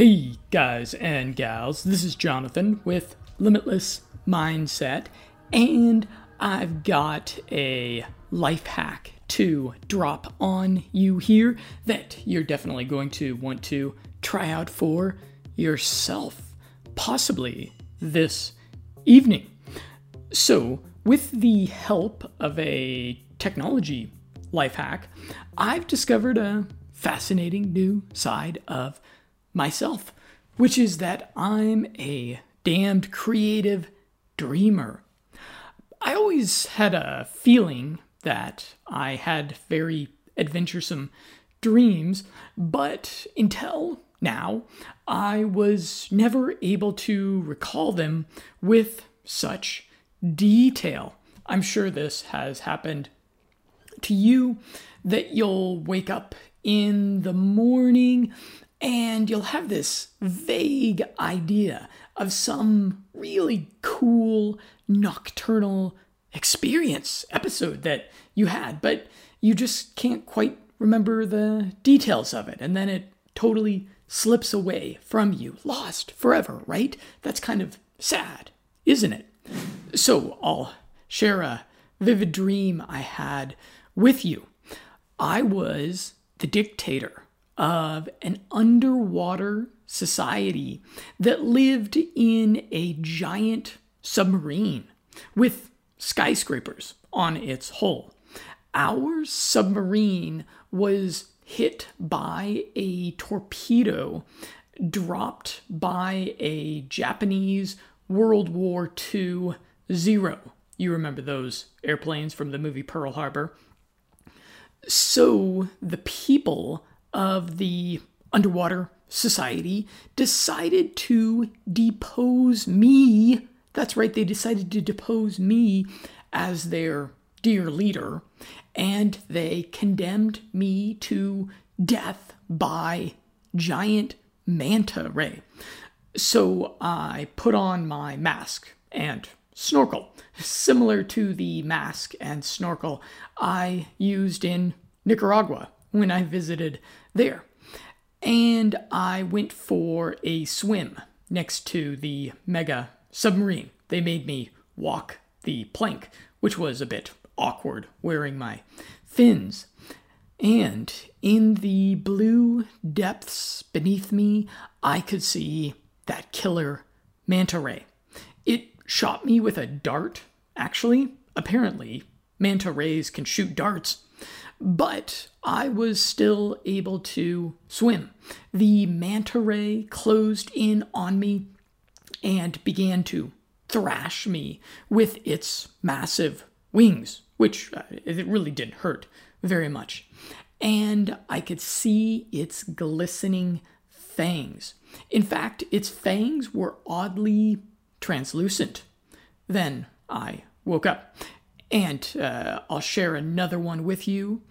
Hey, guys and gals, this is Jonathan with Limitless Mindset, and I've got a life hack to drop on you here that you're definitely going to want to try out for yourself, possibly this evening. So, with the help of a technology life hack, I've discovered a fascinating new side of myself, which is that I'm a damned creative dreamer. I always had a feeling that I had very adventuresome dreams, but until now, I was never able to recall them with such detail. I'm sure this has happened to you that you'll wake up in the morning and you'll have this vague idea of some really cool nocturnal experience episode that you had, but you just can't quite remember the details of it. And then it totally slips away from you, lost forever, right? That's kind of sad, isn't it? So I'll share a vivid dream I had with you. I was the dictator of an underwater society that lived in a giant submarine with skyscrapers on its hull. Our submarine was hit by a torpedo dropped by a Japanese World War II Zero. You remember those airplanes from the movie Pearl Harbor? So the people of the underwater society decided to depose me. That's right, they decided to depose me as their dear leader, and they condemned me to death by giant manta ray. So I put on my mask and snorkel, similar to the mask and snorkel I used in Nicaragua when I visited there. And I went for a swim next to the mega submarine. They made me walk the plank, which was a bit awkward wearing my fins. And in the blue depths beneath me, I could see that killer manta ray. It shot me with a dart, actually. Apparently, manta rays can shoot darts but I was still able to swim. The manta ray closed in on me and began to thrash me with its massive wings, which uh, it really didn't hurt very much. And I could see its glistening fangs. In fact, its fangs were oddly translucent. Then I woke up and uh, I'll share another one with you.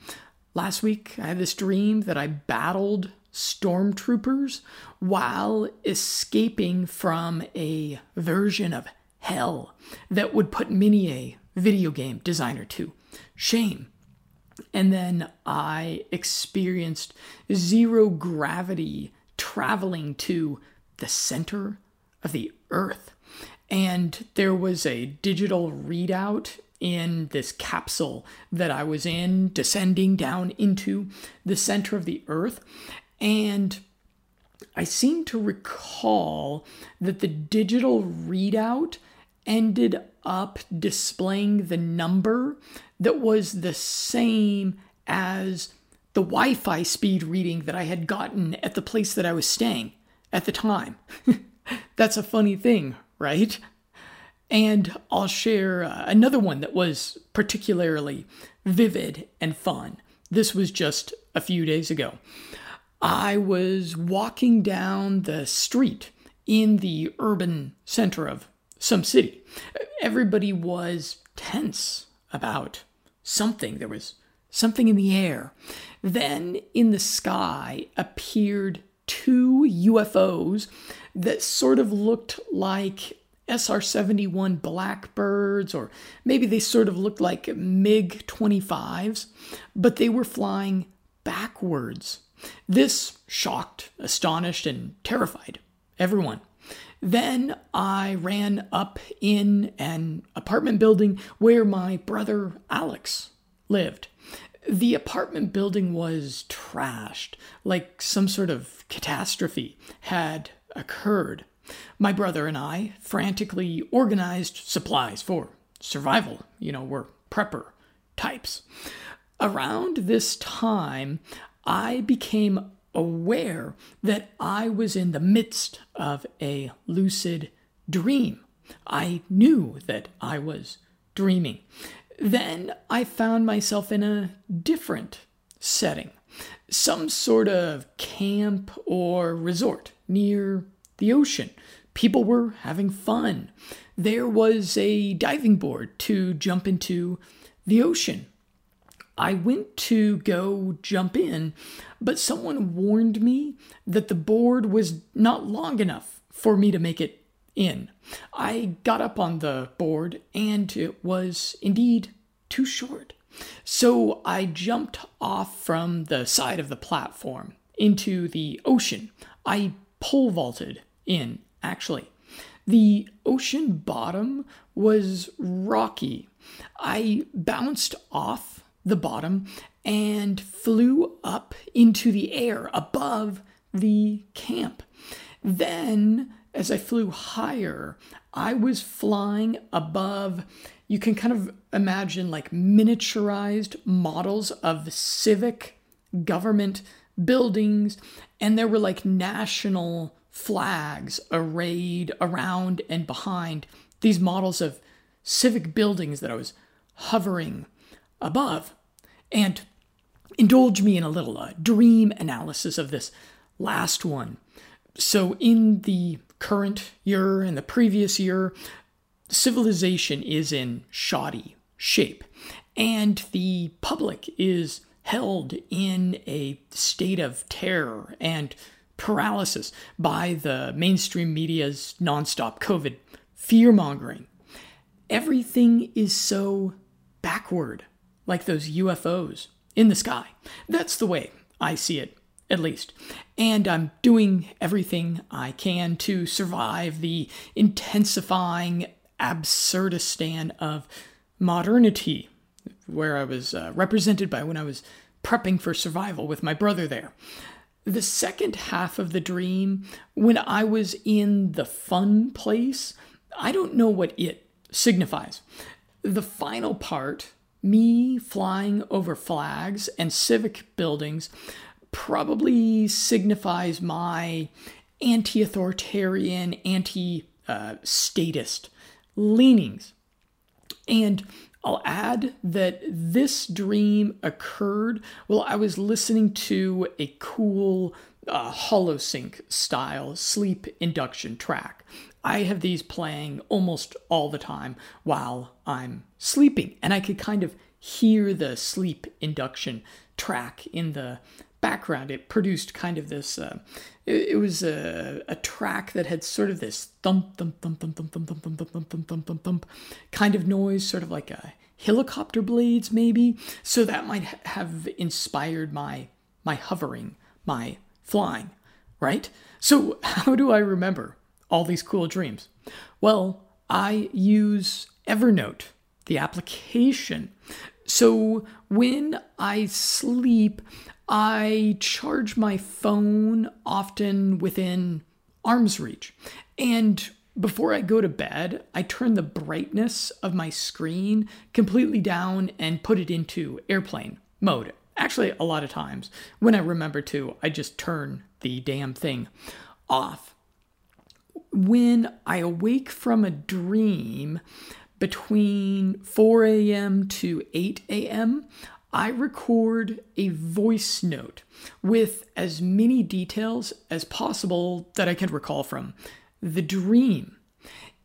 Last week, I had this dream that I battled stormtroopers while escaping from a version of hell that would put many a video game designer to shame. And then I experienced zero gravity traveling to the center of the earth. And there was a digital readout in this capsule that I was in, descending down into the center of the earth. And I seem to recall that the digital readout ended up displaying the number that was the same as the Wi Fi speed reading that I had gotten at the place that I was staying at the time. That's a funny thing, right? And I'll share uh, another one that was particularly vivid and fun. This was just a few days ago. I was walking down the street in the urban center of some city. Everybody was tense about something. There was something in the air. Then in the sky appeared two UFOs that sort of looked like SR 71 Blackbirds, or maybe they sort of looked like MiG 25s, but they were flying backwards. This shocked, astonished, and terrified everyone. Then I ran up in an apartment building where my brother Alex lived. The apartment building was trashed, like some sort of catastrophe had occurred. My brother and I frantically organized supplies for survival. You know, we're prepper types. Around this time, I became aware that I was in the midst of a lucid dream. I knew that I was dreaming. Then I found myself in a different setting, some sort of camp or resort near the ocean. People were having fun. There was a diving board to jump into the ocean. I went to go jump in, but someone warned me that the board was not long enough for me to make it in. I got up on the board and it was indeed too short. So I jumped off from the side of the platform into the ocean. I pole vaulted in, actually. The ocean bottom was rocky. I bounced off the bottom and flew up into the air above the camp. Then, as I flew higher, I was flying above. You can kind of imagine like miniaturized models of civic government buildings, and there were like national flags arrayed around and behind these models of civic buildings that I was hovering above. And indulge me in a little uh, dream analysis of this last one. So, in the current year and the previous year, civilization is in shoddy shape, and the public is held in a state of terror and paralysis by the mainstream media's nonstop COVID fear mongering. Everything is so backward like those UFOs in the sky. That's the way I see it, at least. And I'm doing everything I can to survive the intensifying absurdistan of modernity, where I was uh, represented by when I was prepping for survival with my brother there. The second half of the dream, when I was in the fun place, I don't know what it signifies. The final part me flying over flags and civic buildings probably signifies my anti authoritarian, anti statist leanings. And I'll add that this dream occurred while I was listening to a cool uh, holosync style sleep induction track. I have these playing almost all the time while I'm sleeping, and I could kind of hear the sleep induction track in the background. It produced kind of this. Uh, it, it, was a, a track that had sort of this thump thump thump thump thump thump thump thump thump thump thump thump thump kind of noise, sort of like a helicopter blades maybe. So that might have inspired my my hovering, my flying, right? So how do I remember all these cool dreams? Well, I use Evernote, the application. So when I sleep, I charge my phone often within arm's reach. And before I go to bed, I turn the brightness of my screen completely down and put it into airplane mode. Actually, a lot of times when I remember to, I just turn the damn thing off when I awake from a dream between 4 a.m. to 8 a.m., I record a voice note with as many details as possible that I can recall from the dream.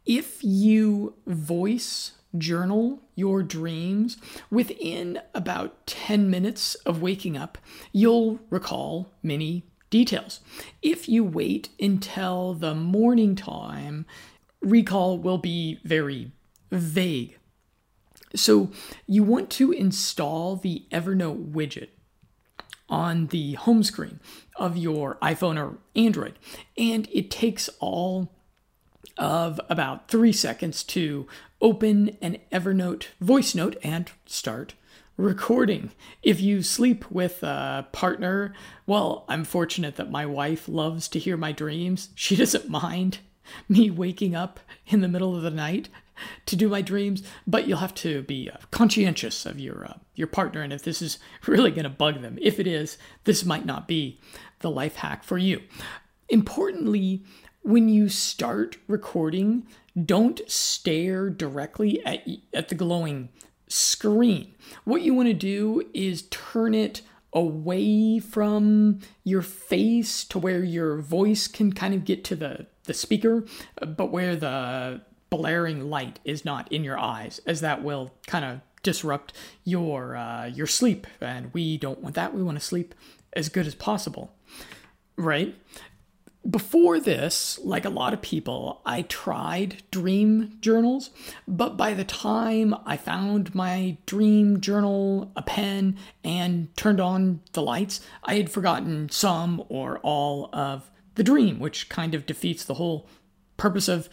If you voice journal your dreams, within about 10 minutes of waking up, you'll recall many details. If you wait until the morning time, recall will be very vague. So you want to install the Evernote widget on the home screen of your iPhone or Android. And it takes all of about three seconds to open an Evernote voice note and start recording. If you sleep with a partner, well, I'm fortunate that my wife loves to hear my dreams. She doesn't mind me waking up in the middle of the night to do my dreams, but you'll have to be uh, conscientious of your uh, your partner and if this is really going to bug them. If it is, this might not be the life hack for you. Importantly, when you start recording, don't stare directly at at the glowing screen. What you want to do is turn it away from your face to where your voice can kind of get to the, the speaker, but where the blaring light is not in your eyes, as that will kind of disrupt your uh, your sleep, and we don't want that. We want to sleep as good as possible, right? Before this, like a lot of people, I tried dream journals, but by the time I found my dream journal, a pen, and turned on the lights, I had forgotten some or all of the dream, which kind of defeats the whole purpose of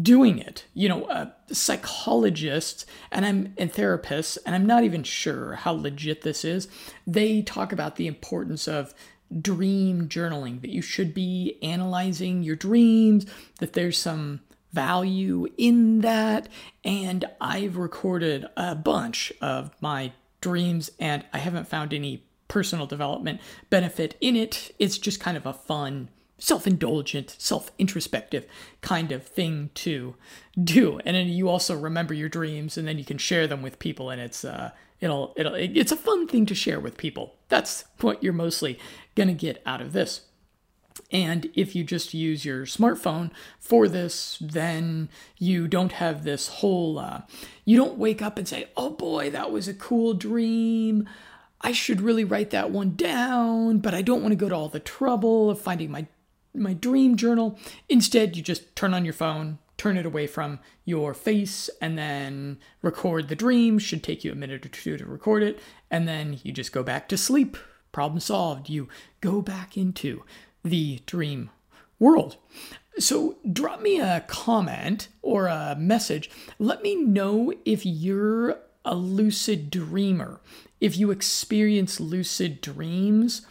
doing it. You know, psychologists and I'm and therapists, and I'm not even sure how legit this is. They talk about the importance of dream journaling, that you should be analyzing your dreams, that there's some value in that. And I've recorded a bunch of my dreams, and I haven't found any personal development benefit in it. It's just kind of a fun, self indulgent, self introspective kind of thing to do. And then you also remember your dreams, and then you can share them with people, and it's, uh, it'll it'll it's a fun thing to share with people that's what you're mostly going to get out of this and if you just use your smartphone for this, then you don't have this whole, uh, you don't wake up and say, oh boy, that was a cool dream. I should really write that one down, but I don't want to go to all the trouble of finding my, my dream journal. Instead, you just turn on your phone, turn it away from your face and then record the dream. Should take you a minute or two to record it. And then you just go back to sleep. Problem solved. You go back into the dream world. So drop me a comment or a message. Let me know if you're a lucid dreamer, if you experience lucid dreams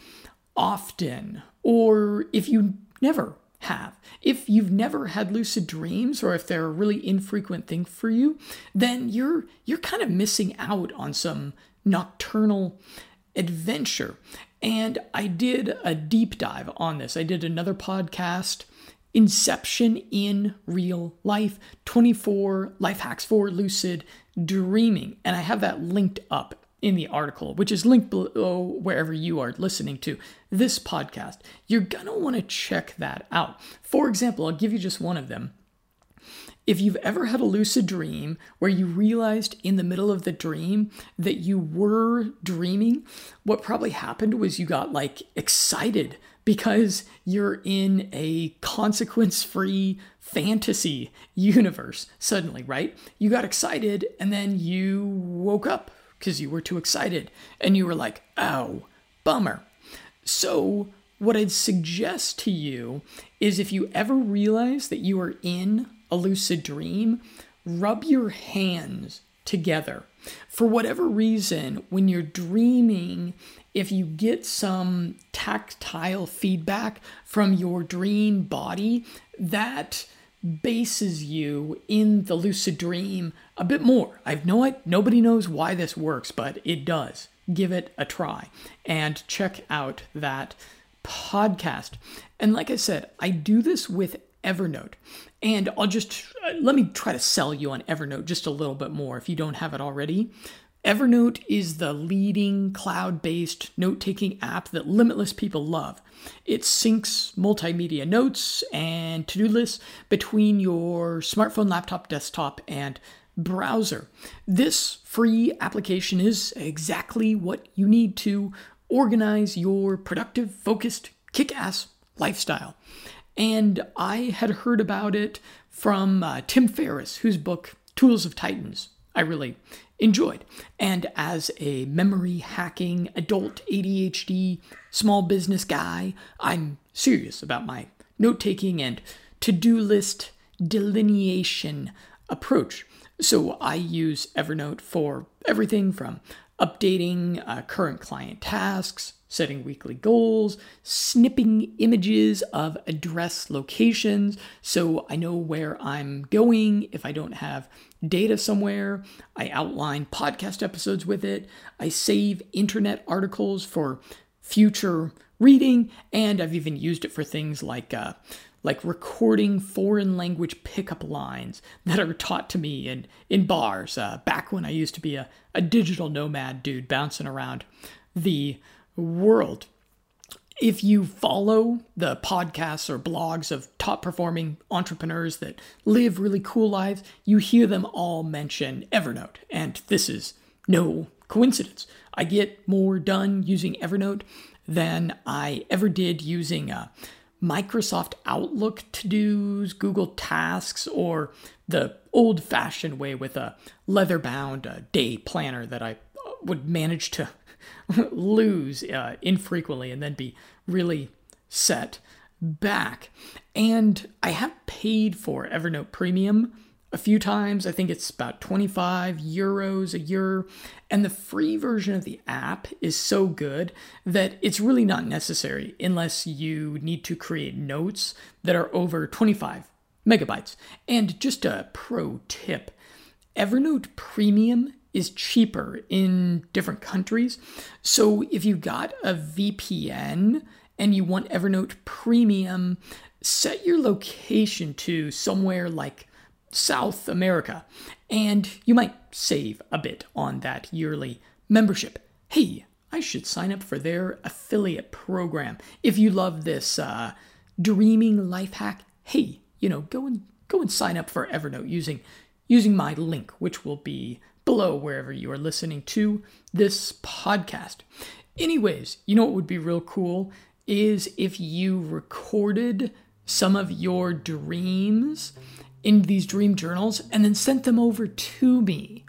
often, or if you never have. If you've never had lucid dreams or if they're a really infrequent thing for you, then you're you're kind of missing out on some nocturnal adventure. And I did a deep dive on this. I did another podcast Inception in Real Life 24 Life Hacks for Lucid Dreaming. And I have that linked up in the article, which is linked below wherever you are listening to this podcast. You're want to check that out. For example, I'll give you just one of them. If you've ever had a lucid dream where you realized in the middle of the dream that you were dreaming, what probably happened was you got like excited because you're in a consequence free fantasy universe suddenly, right? You got excited and then you woke up because you were too excited and you were like, oh, bummer. So, what I'd suggest to you is if you ever realize that you are in a lucid dream, rub your hands together. For whatever reason, when you're dreaming, if you get some tactile feedback from your dream body, that bases you in the lucid dream a bit more. I've no it. nobody knows why this works, but it does. Give it a try and check out that podcast. And like I said, I do this with Evernote. And I'll just uh, let me try to sell you on Evernote just a little bit more if you don't have it already. Evernote is the leading cloud based note taking app that limitless people love. It syncs multimedia notes and to do lists between your smartphone, laptop, desktop, and browser. This free application is exactly what you need to organize your productive, focused, kick ass lifestyle. And I had heard about it from uh, Tim Ferriss, whose book, Tools of Titans, I really enjoyed. And as a memory hacking adult ADHD small business guy, I'm serious about my note taking and to do list delineation approach. So I use Evernote for everything from updating uh, current client tasks, setting weekly goals, snipping images of address locations so I know where I'm going if I don't have data somewhere. I outline podcast episodes with it. I save internet articles for future reading, and I've even used it for things like uh, like recording foreign language pickup lines that are taught to me in, in bars uh, back when I used to be a, a digital nomad dude bouncing around the world. If you follow the podcasts or blogs of top performing entrepreneurs that live really cool lives, you hear them all mention Evernote. And this is no coincidence. I get more done using Evernote than I ever did using uh, Microsoft Outlook to dos, Google Tasks, or the old fashioned way with a leather bound uh, day planner that I uh, would manage to lose uh, infrequently and then be really set back. And I have paid for Evernote Premium a few times. I think it's about 25 euros a year. And the free version of the app is so good that it's really not necessary unless you need to create notes that are over 25 megabytes. And just a pro tip Evernote Premium is cheaper in different countries. So if you got a VPN and you want Evernote Premium, set your location to somewhere like South America, and you might save a bit on that yearly membership. Hey, I should sign up for their affiliate program. If you love this uh, dreaming life hack, hey, you know, go and go and sign up for Evernote using using my link, which will be below wherever you are listening to this podcast. Anyways, you know what would be real cool is if you recorded some of your dreams in these dream journals and then sent them over to me.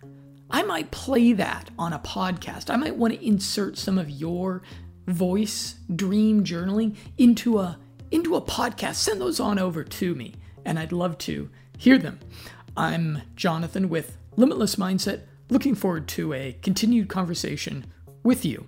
I might play that on a podcast. I might want to insert some of your voice dream journaling into a into a podcast. Send those on over to me and I'd love to hear them. I'm Jonathan with Limitless Mindset, looking forward to a continued conversation with you.